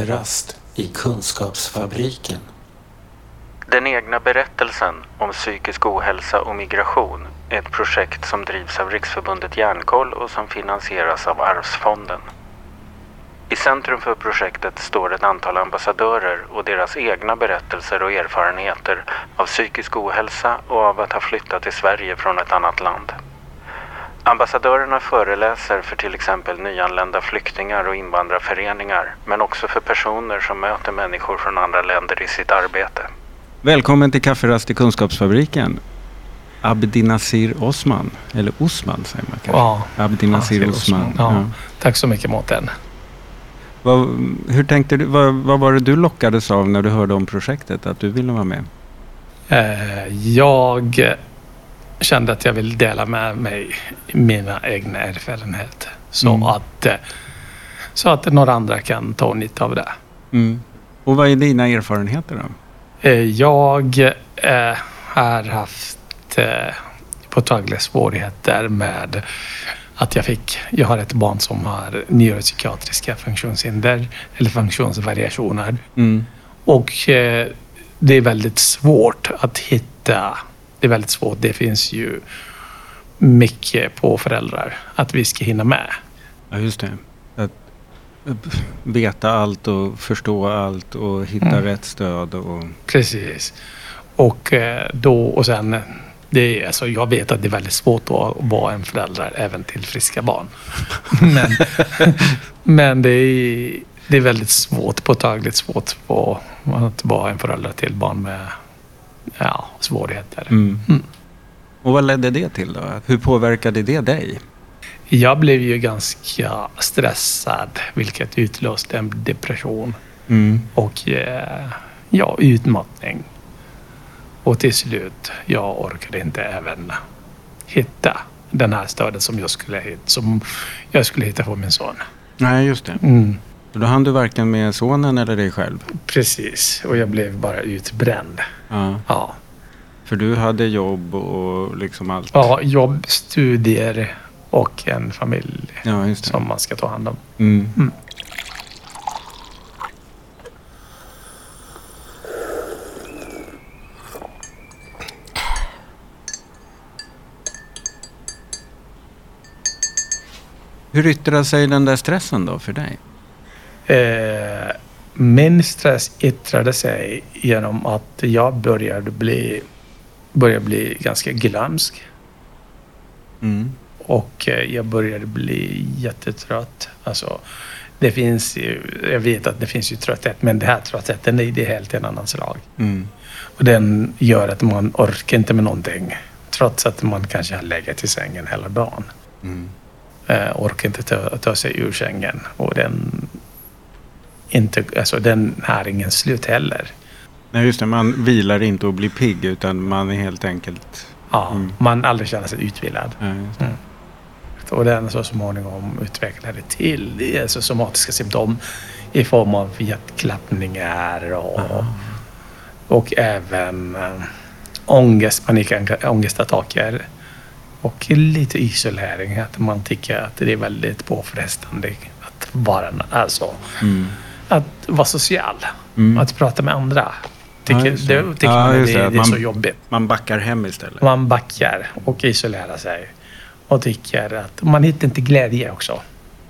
Kafferast i Kunskapsfabriken. Den egna berättelsen om psykisk ohälsa och migration är ett projekt som drivs av Riksförbundet Hjärnkoll och som finansieras av Arvsfonden. I centrum för projektet står ett antal ambassadörer och deras egna berättelser och erfarenheter av psykisk ohälsa och av att ha flyttat till Sverige från ett annat land. Ambassadörerna föreläser för till exempel nyanlända flyktingar och invandrarföreningar men också för personer som möter människor från andra länder i sitt arbete. Välkommen till Kafferast i Kunskapsfabriken. Abdinazir Osman, eller Osman säger man kanske? Ja, Abdinazir ja, Osman. Ja. Ja. Tack så mycket Mårten. Vad, hur tänkte du, vad, vad var det du lockades av när du hörde om projektet, att du ville vara med? Eh, Jag kände att jag vill dela med mig mina egna erfarenheter. Så, Mm. att, eh, så att några andra kan ta nytta av det. Mm. Och vad är dina erfarenheter då? Eh, Jag eh, har haft eh, påtagliga svårigheter med att jag fick, jag har ett barn som har neuropsykiatriska funktionshinder eller funktionsvariationer. Mm. Och eh, det är väldigt svårt att hitta. Det är väldigt svårt. Det finns ju mycket på föräldrar att vi ska hinna med. Ja, just det. Att veta allt och förstå allt och hitta Mm. rätt stöd. Och, Precis. Och eh, då och sen. Det är, alltså, jag vet att det är väldigt svårt att vara en förälder även till friska barn. Men, men det, är, det är väldigt svårt, påtagligt svårt att vara en förälder till barn med ja, svårigheter. mm. Mm. och vad ledde det till då? Hur påverkade det dig? Jag blev ju ganska stressad vilket utlöste en depression Mm. och eh, ja, utmattning. Och till slut, jag orkade inte även hitta den här stödet som jag skulle hitta, som jag skulle hitta för min son. Nej, just det. Mm, Då hann du varken med sonen eller dig själv? precis, och jag blev bara utbränd. Ja. Ja, För du hade jobb och liksom allt? ja jobb, studier och en familj Ja, som man ska ta hand om. Mm. Mm. Hur yttrar sig den där stressen då för dig? Eh, min stress yttrade sig genom att jag började bli, började bli ganska glömsk. Mm. Och eh, jag började bli jättetrött. Alltså, det finns ju, jag vet att det finns ju trötthet, men det här tröttheten är det helt en annan slag. Mm. Och den gör att man orkar inte med någonting. Trots att man kanske har legat i sängen hela dagen. Mm. Eh, orkar inte ta, ta sig ur sängen. Och den, inte, alltså, den har ingen slut heller. Nej, just det. Man vilar inte och blir pigg utan man är helt enkelt... Ja, Mm. Man aldrig känner sig utvilad. Ja. Mm. Och den så småningom utvecklade till det är alltså somatiska symptom i form av hjärtklappningar och, och även äh, ångest, panikångestattacker. Och lite isolering, att man tycker att det är väldigt påfrestande att vara, alltså, Mm. Att vara social. Mm. Att prata med andra. Ja, Tycker, just det. tycker Ja, man det, det, det, att är man- så jobbigt. Man backar hem istället. Man backar och isolerar sig. Och tycker att man hittar inte glädje också.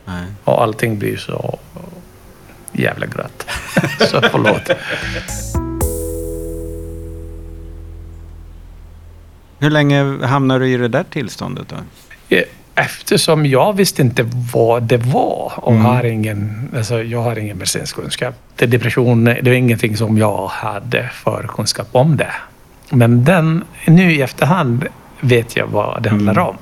Nej. Och allting blir så jävla grött. så förlåt. Hur länge hamnar du i det där tillståndet då? Eftersom jag visste inte vad det var och Mm. har ingen, alltså jag har ingen medicinsk kunskap. Det depression, det var ingenting som jag hade för kunskap om det. Men den, nu i efterhand vet jag vad det handlar Mm. om.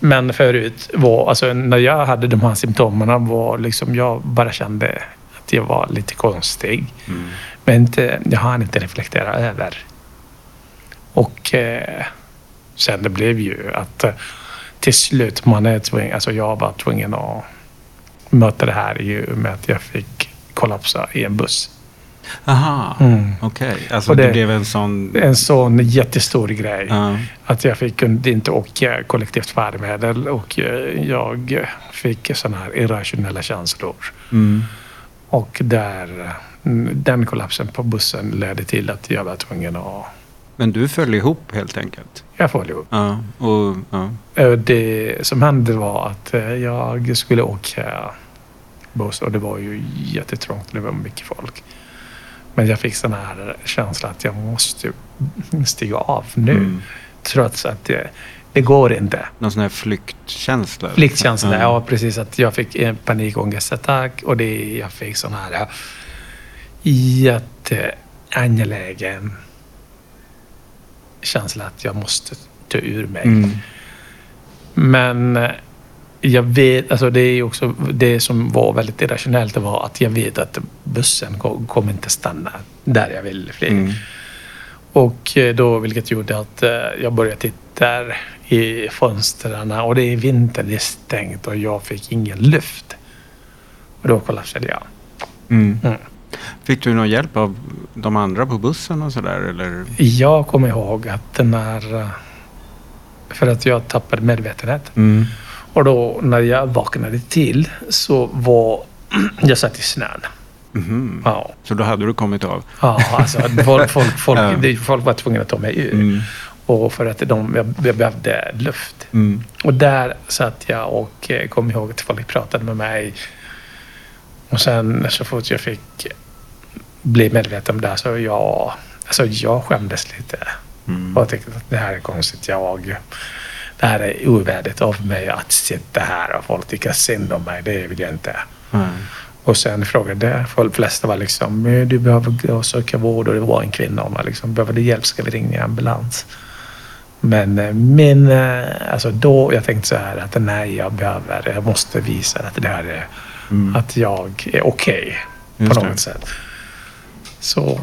Men förut var, alltså när jag hade de här symptomen var liksom, jag bara kände att jag var lite konstig. Mm. Men inte, jag hann inte reflektera över. Och eh, sen det blev ju att eh, till slut man är tvungen, alltså jag var tvungen att möta det här i och med att jag fick kollapsa i en buss. Aha, Mm. okej. Alltså Och det, det- blev en sån... En sån jättestor grej. Ja. Att jag fick kunde inte åka kollektivt färdmedel och eh, jag fick såna här irrationella känslor. Mm. Och där, mm, den kollapsen på bussen ledde till att jag var tvungen att... Men du föll ihop helt enkelt? Jag föll ihop. Ja. Och, ja. Eh, Det som hände var att eh, jag skulle åka buss och det var ju jättetrångt. Det var mycket folk. Men jag fick sån här känsla att jag måste stiga av nu. Mm. Trots att det, det går inte. Någon sån här flyktkänsla? Flyktkänsla, ja. precis. Att jag fick en panikångestattack och det, jag fick sån här jätteangelägen känsla att jag måste ta ur mig. Mm. Men eh, jag vet, alltså det är också det som var väldigt irrationellt var att jag vet att bussen ko- kommer inte stanna där jag vill flyga. Mm. Och eh, då, vilket gjorde att eh, jag började titta i fönstren och det är vinter, det är stängt och jag fick ingen luft. Och då kollapsade jag. Mm. Mm. Fick du någon hjälp av de andra på bussen och sådär? Jag kommer ihåg att den här... För att jag tappade medvetenhet. Mm. Och då när jag vaknade till så var jag satt i snön. Mhm. Ja, Så då hade du kommit av? ja alltså folk, folk, folk, Ja. folk var tvungna att ta mig ur. Mm. Och för att de, jag, jag behövde luft. Mm. Och där satt jag och eh, kom ihåg att folk pratade med mig. Och sen så fort jag fick bli medveten om det så jag, alltså jag skämdes lite. Mm. Och jag tyckte att det här är konstigt. Jag, det här är ovärdigt av mig att sitta här och folk tycker synd om mig. Det vill jag inte. Nej. Och sen frågade de flesta var liksom, "Eh, du behöver gå och söka vård och det var en kvinna. Och man liksom, behöver du hjälp ska vi ringa ambulans. Men eh, min, eh, alltså då jag tänkte så här att nej, jag behöver, jag måste visa att det här är, Mm. att jag är okej på Just något det. sätt. Så,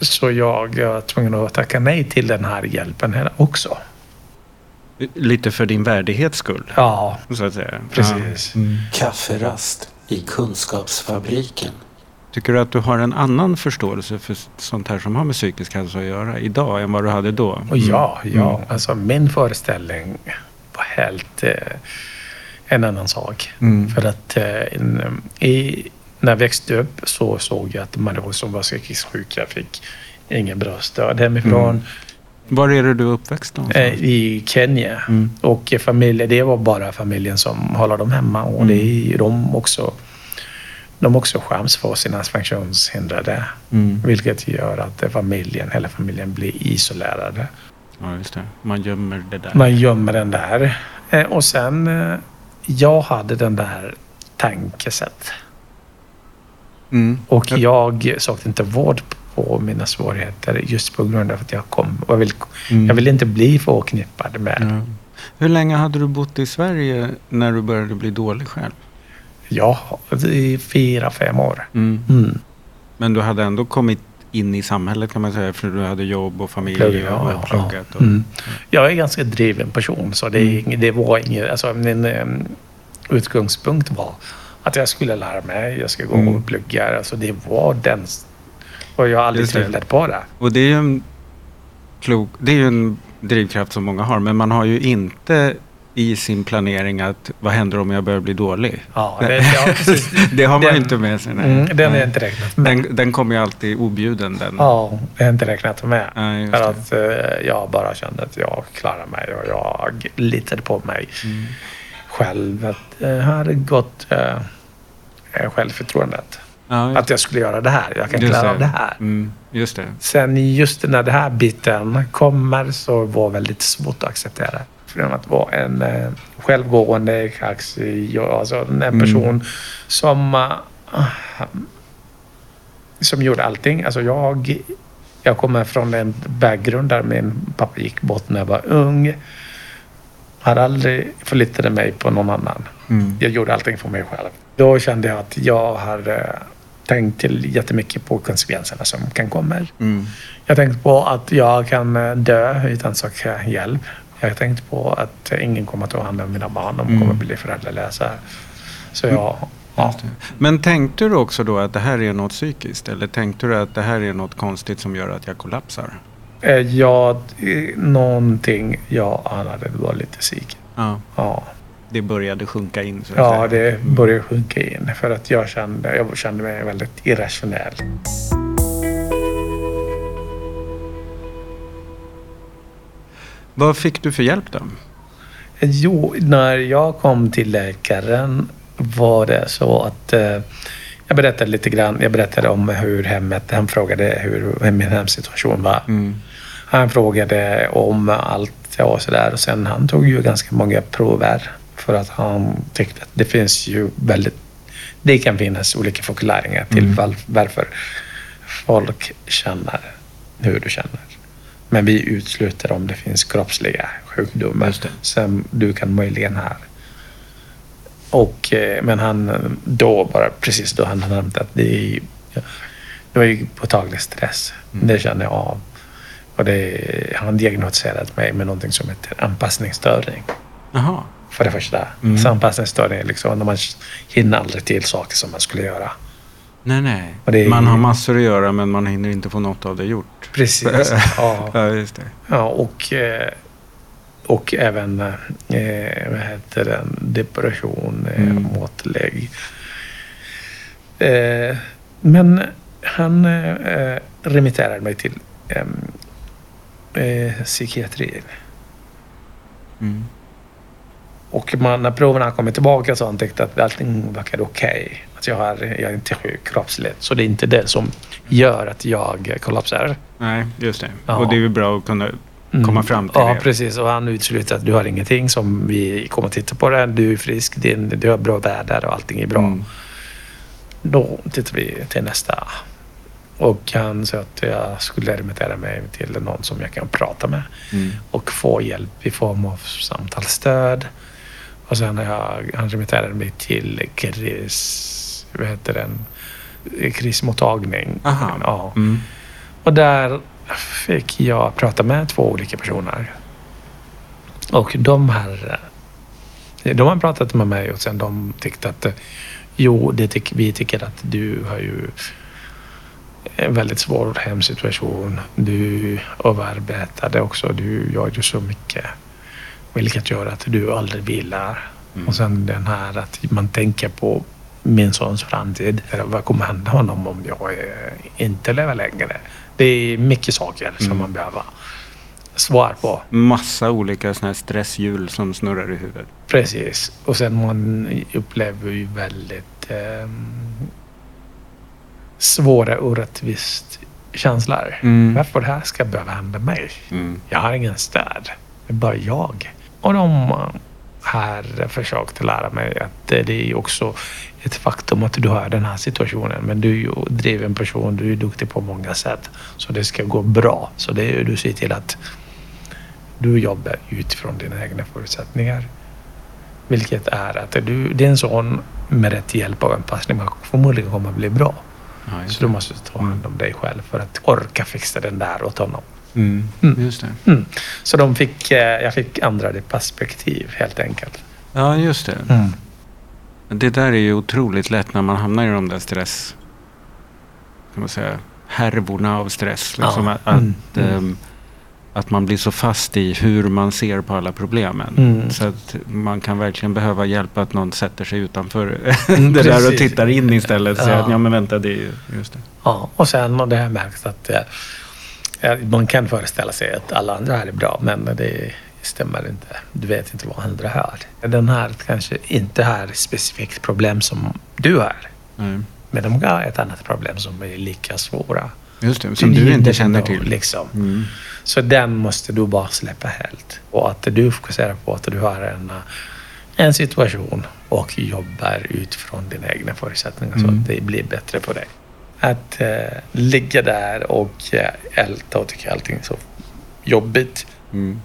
så jag var tvungen att tacka nej till den här hjälpen här också. Lite för din värdighets skull, Ja, så att säga. precis. Ja. Mm. Kafferast i Kunskapsfabriken. Tycker du att du har en annan förståelse för sånt här som har med psykisk hälsa att göra idag än vad du hade då? Och ja, ja. Mm. Alltså min föreställning var helt eh, en annan sak. Mm. För att eh, i, när jag växte upp så såg jag att människor som var psykiskt sjuka fick ingen bra stöd hemifrån. Mm. Var är det du är uppväxt någonstans? Eh, I Kenya. Mm. Och eh, familj, det var bara familjen som håller dem hemma. Och Mm. det är de också de också skäms för sina funktionshindrade. Mm. Vilket gör att familjen, hela familjen blir isolerade. Ja, just det. Man gömmer det där. Man gömmer den där. Eh, och sen, eh, jag hade den där tankesätt. Mm. Och Ja. jag sökte inte vård på mina svårigheter just på grund av att jag kom. Och jag, vill, Mm. jag vill inte bli förknippad med. Ja. Hur länge hade du bott i Sverige när du började bli dålig själv? Ja, i fyra, fem år. Mm. Mm. Men du hade ändå kommit in i samhället kan man säga för du hade jobb och familj Plugga, och ja, pluggat. Och, Mm. Jag är en ganska driven person så det, Mm. det var inget... Alltså min em, utgångspunkt var att jag skulle lära mig, jag ska gå Mm. och plugga. Alltså det var den... Och jag har aldrig det. tvivlat på det. Och det är ju en klok, det är ju en drivkraft som många har men man har ju inte i sin planering att vad händer om jag börjar bli dålig? Ja, det, ja. Det har man Den- ju inte med sig. nej. Mm, den är inte räknat med. den, den kommer ju alltid objuden den. Ja, det är inte räknat med. Ja, För det. att eh, jag bara kände att jag klarar mig och jag litade på mig Mm. själv. Att eh, jag hade gått eh, eh, självförtroendet. Ja, Att jag skulle göra det här. Jag kan Just klara av det här. Mm, just det. Sen just när det här biten kommer så var det väldigt svårt att acceptera. Från att vara en eh, självgående, kaxig, alltså en Mm. person som, eh, som gjorde allting. Alltså jag, jag kommer från en bakgrund där min pappa gick bort när jag var ung. Hade aldrig förlitade mig på någon annan. Mm. Jag gjorde allting för mig själv. Då kände jag att jag hade tänkt till jättemycket på konsekvenserna som kan komma. Mm. Jag tänkte på att jag kan eh, dö utan söka hjälp. Jag tänkte på att eh, ingen kommer att ta hand om mina barn. De Mm. kommer att bli föräldralösa. Så jag... Ja. Men tänkte du också då att det här är något psykiskt? Eller tänkte du att det här är något konstigt som gör att jag kollapsar? Eh, eh, någonting jag anade var lite psyk. Ja. Ja. Det började sjunka in. Ja, det började sjunka in för att jag kände, jag kände mig väldigt irrationell. Vad fick du för hjälp då? Jo, när jag kom till läkaren var det så att eh, jag berättade lite grann. Jag berättade om hur hemmet, han frågade hur min hemsituation var. Mm. Han frågade om allt och sådär. Och sen han tog ju ganska många prover för att han tyckte att det finns ju väldigt... Det kan finnas olika förklaringar till Mm. varför folk känner hur du känner. Men vi utesluter om det finns kroppsliga sjukdomar som du kan möjligen ha. Och, eh, men han då bara precis då han nämnde att det är, det var ju påtaglig stress. Mm. Det kände jag av. Och det, han diagnostiserade mig med någonting som heter anpassningsstörning. Jaha. För det första. Mm. Så anpassningsstörning liksom när man hinner aldrig till saker som man skulle göra. Nej, nej. Är- Man har massor att göra men man hinner inte få något av det gjort. Precis. ja. Ja, just det. Ja, och, eh, och även eh, vad heter det, depression, eh, Mm. måttlägg. Eh, men han eh, remitterade mig till eh, psykiatrin. Mm. Och man, när proverna kommit tillbaka så har han tyckt att allting verkar okej. Att jag, har, jag är inte sjuk kroppsligt. Så det är inte det som gör att jag kollapsar. Nej, just det. Ja. Och det är ju bra att kunna komma fram till Mm. ja, det. precis. Och han utesluter att du har ingenting som vi kommer att titta på. Det. Du är frisk, din, du har bra väder och allting är bra. Mm. Då tittar vi till nästa. Och han sa att jag skulle remittera mig till någon som jag kan prata med Mm. och få hjälp i form av samtalsstöd. Och sen har jag, han remitterade mig till kris, vad heter den, krismottagning. Aha. Ja. Mm. Och där fick jag prata med två olika personer. Och de här, de har pratat med mig och sen de tyckte att jo, det tyck, vi tycker att du har ju en väldigt svår hemsituation. Du överarbetade också. Du gör ju så mycket. Vilket gör att du aldrig vilar. Mm. Och sen den här att man tänker på min sons framtid. Vad kommer hända honom om jag eh, inte lever längre? Det är mycket saker som Mm. man behöver svar på. Massa olika såna här stresshjul som snurrar i huvudet. Precis. Och sen man upplever ju väldigt eh, svåra orättvist känslor. Mm. Varför det här ska behöva hända mig? Mm. Jag har ingen stöd. Det är bara jag. Och de har försökt lära mig att det är också ett faktum att du har den här situationen. Men du är ju driven person, du är duktig på många sätt. Så det ska gå bra. Så det är du ser till att du jobbar utifrån dina egna förutsättningar. Vilket är att du, din son med rätt hjälp och anpassning förmodligen kommer att bli bra. Ja, Så du måste ta hand om dig själv för att orka fixa den där åt honom. Mm. Mm. Just det. Mm. Så de fick, eh, jag fick ändrade perspektiv helt enkelt. Ja, just det. Mm. Det där är ju otroligt lätt när man hamnar i de där stress... Kan man säga, härvorna av stress. Liksom Ja. att, att, Mm. Mm. ehm, att man blir så fast i hur man ser på alla problemen. Mm. Så att man kan verkligen behöva hjälp att någon sätter sig utanför Mm, det där och tittar in istället. Och säger Ja. att ja men vänta, det är ju just det. Ja, och sen har det här märkt att eh, ja, man kan föreställa sig att alla andra här är bra, men det stämmer inte. Du vet inte vad andra har. Den här kanske inte har ett specifikt problem som du har, Nej. men de har ett annat problem som är lika svåra. Just det, som du inte känner till. Liksom. Mm. Så den måste du bara släppa helt. Och att du fokuserar på att du har en, en situation och jobbar utifrån dina egna förutsättningar så Mm. att det blir bättre för dig. Att eh, ligga där och eh, älta och tycka allting är så jobbigt. Mm.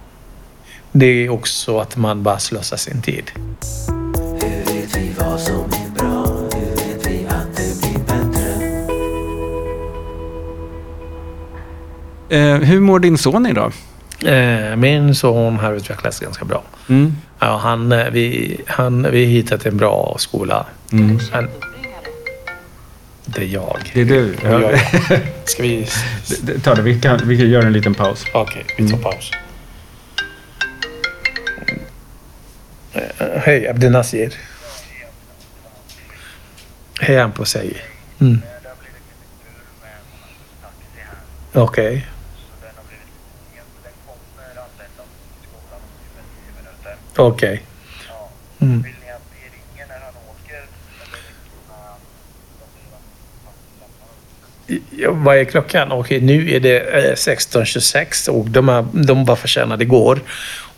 Det är också att man bara slösar sin tid. Hur vet vi vad som är bra? Hur vet vi att det blir bättre? Eh, hur mår din son idag? Eh, min son har utvecklats ganska bra. Mm. Ja, han, eh, vi, han, vi har hittat en bra skola. Mm. Han, det är jag. Det är du? Ja. Ska vi... Ta det, vi, kan, vi kan göra en liten paus. Okej, vi tar paus. Eh, Hej, Abdenazir. Hej, på sig. Mm. Okej. Okej. Mm. Vad är klockan? Okej, nu är det eh, 16.26 och de, är, de var förtjänade igår.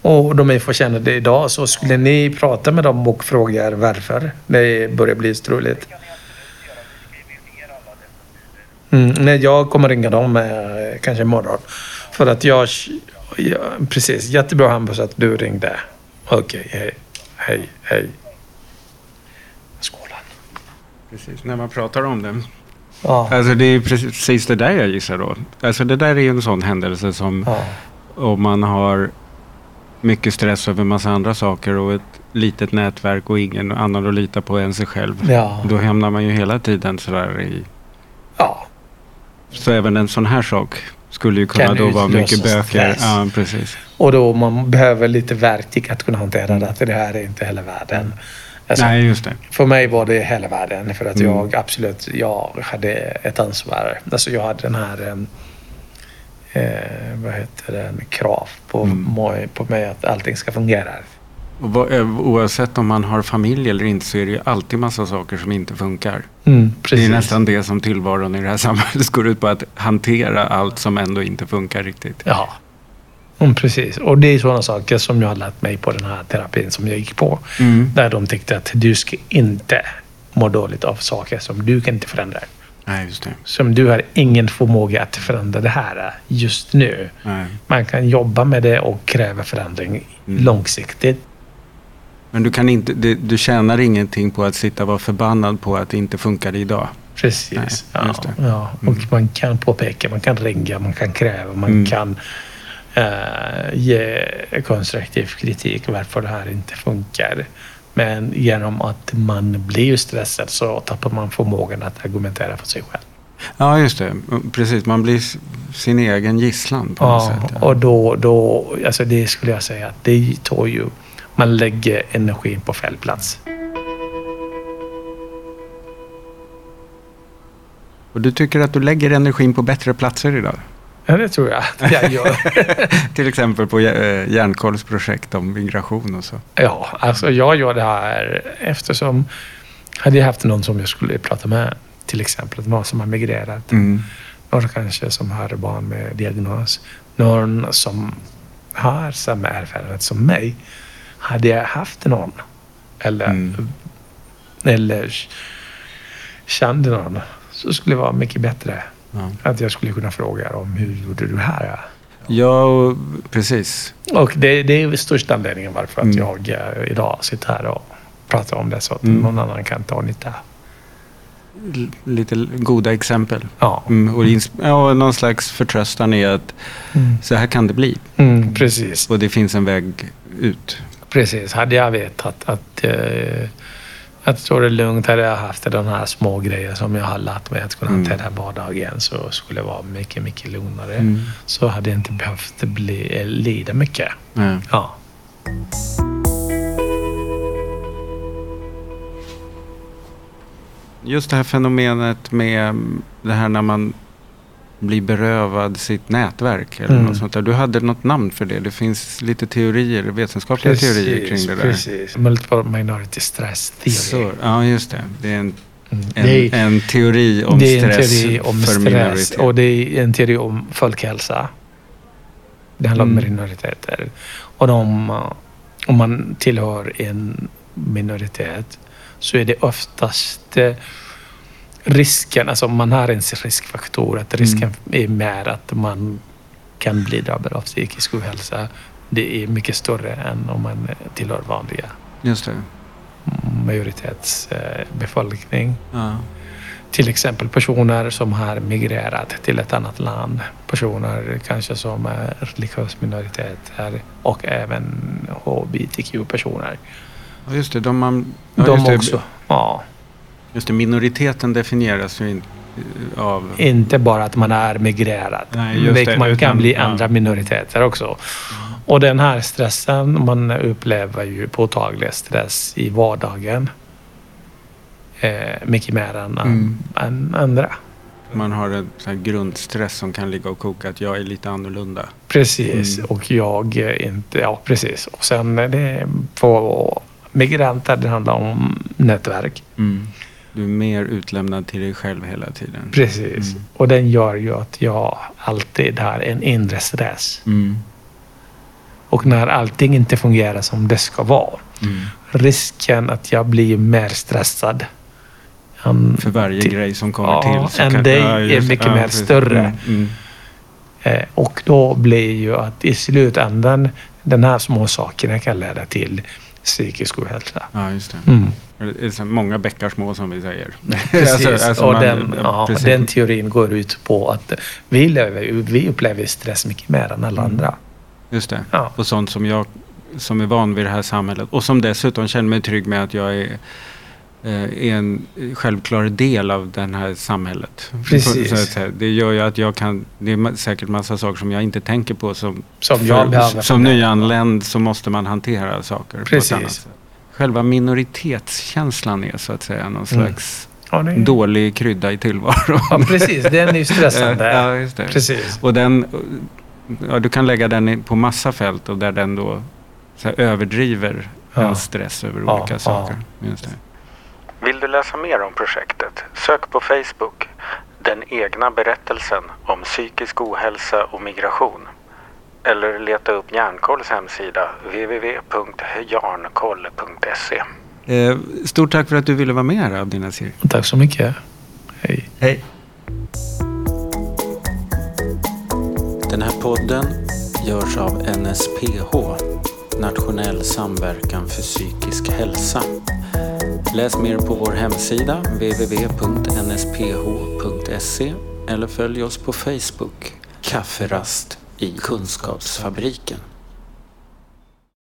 Och de är förtjänade idag. Så skulle ni prata med dem och fråga er varför det börjar bli struligt? Mm, nej, jag kommer ringa dem eh, kanske imorgon. För att jag... Ja, precis, jättebra Hampus att du ringde. Okej, hej. Hej, hej. Skålen. Precis, när man pratar om det. Ja. Alltså det är precis det där jag gissar då. Alltså det där är ju en sån händelse som ja. om man har mycket stress över massa andra saker och ett litet nätverk och ingen annan att lita på än sig själv. Ja. Då hamnar man ju hela tiden sådär i... ja. Så även en sån här sak skulle ju kunna Kan då vara mycket stress. Ja, precis. Och då man behöver lite verktyg att kunna hantera det. Det här är inte hela världen. Alltså, Nej, just det. För mig var det hela världen. För att Mm. jag absolut, jag hade ett ansvar. Alltså jag hade den här, em, eh, vad heter det, krav på, Mm. mig, på mig att allting ska fungera. Eh, oavsett om man har familj eller inte så är det ju alltid massa saker som inte funkar. Mm, Det är nästan det som tillvaron i det här samhället går ut på. Att hantera allt som ändå inte funkar riktigt. Ja. Mm, precis. Och det är sådana saker som jag har lärt mig på den här terapin som jag gick på. Mm. Där de tyckte att du ska inte må dåligt av saker som du kan inte förändra. Nej, just det. Som du har ingen förmåga att förändra det här just nu. Nej. Man kan jobba med det och kräva förändring Mm. långsiktigt. Men du, kan inte, du, du tjänar ingenting på att sitta och vara förbannad på att det inte funkar idag. Precis. Nej, ja, ja. Och Mm. man kan påpeka, man kan ringa, man kan kräva, man Mm. kan ge konstruktiv kritik varför det här inte funkar. Men genom att man blir stressad så tappar man förmågan att argumentera för sig själv. Ja, just det. Precis, man blir sin egen gisslan på något Ja, sätt. och då, då, alltså det skulle jag säga att det tar ju, man lägger energin på fel plats. Och du tycker att du lägger energin på bättre platser idag? Ja, det tror jag att jag gör. Till exempel på äh, Järnkolls projekt om migration och så. Ja, alltså jag gör det här eftersom hade jag haft någon som jag skulle prata med, till exempel någon som har migrerat, Mm. någon kanske som har barn med diagnos, någon som har samma erfarenhet som mig. Hade jag haft någon eller, Mm. eller kände någon så skulle det vara mycket bättre. Ja. Att jag skulle kunna fråga om hur gjorde du här? ja, precis. Och det, det är största anledningen varför att Mm. jag eh, idag sitter här och pratar om det så att Mm. någon annan kan ta nytta. L- lite goda exempel. Ja, Mm, och ja, någon slags förtröstan i att mm. så här kan det bli. Mm, precis. Och det finns en väg ut. precis. Hade jag vetat att, eh, att ta det lugnt, hade jag haft de här små grejer som jag har lärt mig att kunna Mm. hantera vardagen så skulle det vara mycket, mycket lugnare. Mm. Så hade jag inte behövt bli, eh, lida mycket. Ja. Ja. Just det här fenomenet med mm, det här när man blir berövad sitt nätverk. Eller Mm. något sånt där. Du hade något namn för det. Det finns lite teorier, vetenskapliga teorier kring det där. Precis. Multiple minority stress theory. Så, ja, just det. Det är en, Mm. en, Det är- en teori om det är en stress teori om för stress minoritet. och det är en teori om folkhälsa. Det handlar Mm. om minoriteter. Och de, uh, om man tillhör en minoritet så är det oftast eh, risken, alltså man har en riskfaktor, att risken Mm. är mer att man kan bli drabbad av psykisk ohälsa. Det är mycket större än om man tillhör vanliga Just det. majoritetsbefolkning. Ja. Till exempel personer som har migrerat till ett annat land. Personer kanske som är religiös minoriteter och även hbtq-personer. ja, just det. De, man, ja, De just det. också. Ja. Just det, minoriteten definieras ju inte av... Inte bara att man är migrerat. Nej, det, man kan bli ja. andra minoriteter också. Och den här stressen, man upplever ju påtaglig stress i vardagen. Eh, mycket mer än, Mm. än andra. Man har en sån grundstress som kan ligga och koka att jag är lite annorlunda. Precis, Mm. och jag inte... Ja, precis. Och sen är det på migranter, det handlar om nätverk. Du är mer utlämnad till dig själv hela tiden. Precis. Mm. Och den gör ju att jag alltid har en inre stress. Mm. Och när allting inte fungerar som det ska vara, Mm. risken att jag blir mer stressad. än- För varje till- grej som kommer Ja, till. än kan- dig ja, är mycket ja, mer större. Mm. Mm. Eh, och då blir ju att i slutändan, den här små sakerna kan leda till psykisk ohälsa. Ja, just det. Mm. Det är många bäckar små som vi säger. Precis. Alltså- alltså och man- den, ja, precis. den teorin går ut på att vi, lever, vi upplever stress mycket mer än alla Mm. andra. Just det. Ja. Och sånt som jag som är van vid det här samhället. Och som dessutom känner mig trygg med att jag är, är en självklar del av det här samhället. Precis. Så. Det gör ju att jag kan, det är säkert massa saker som jag inte tänker på som, Som jag behöver. som nyanländ så måste man hantera saker Precis. på ett annat sätt. Själva minoritetskänslan är så att säga någon Mm. slags Ja, är- dålig krydda i tillvaron. ja, precis. Den är ju stressande. Ja, just det. Precis. Och den, ja, du kan lägga den på massa fält och där den då här, överdriver Ja. en stress över Ja, olika saker. Just det. Vill du läsa mer om projektet? Sök på Facebook Den egna berättelsen om psykisk ohälsa och migration. Eller leta upp Järnkolls hemsida www.jarnkoll.se. Eh, stort tack för att du ville vara med här Abdi Nasir. Tack så mycket. Hej. Hej. Den här podden görs av NSPH, Nationell samverkan för psykisk hälsa. Läs mer på vår hemsida www.nsph.se eller följ oss på Facebook, Kafferast i Kunskapsfabriken.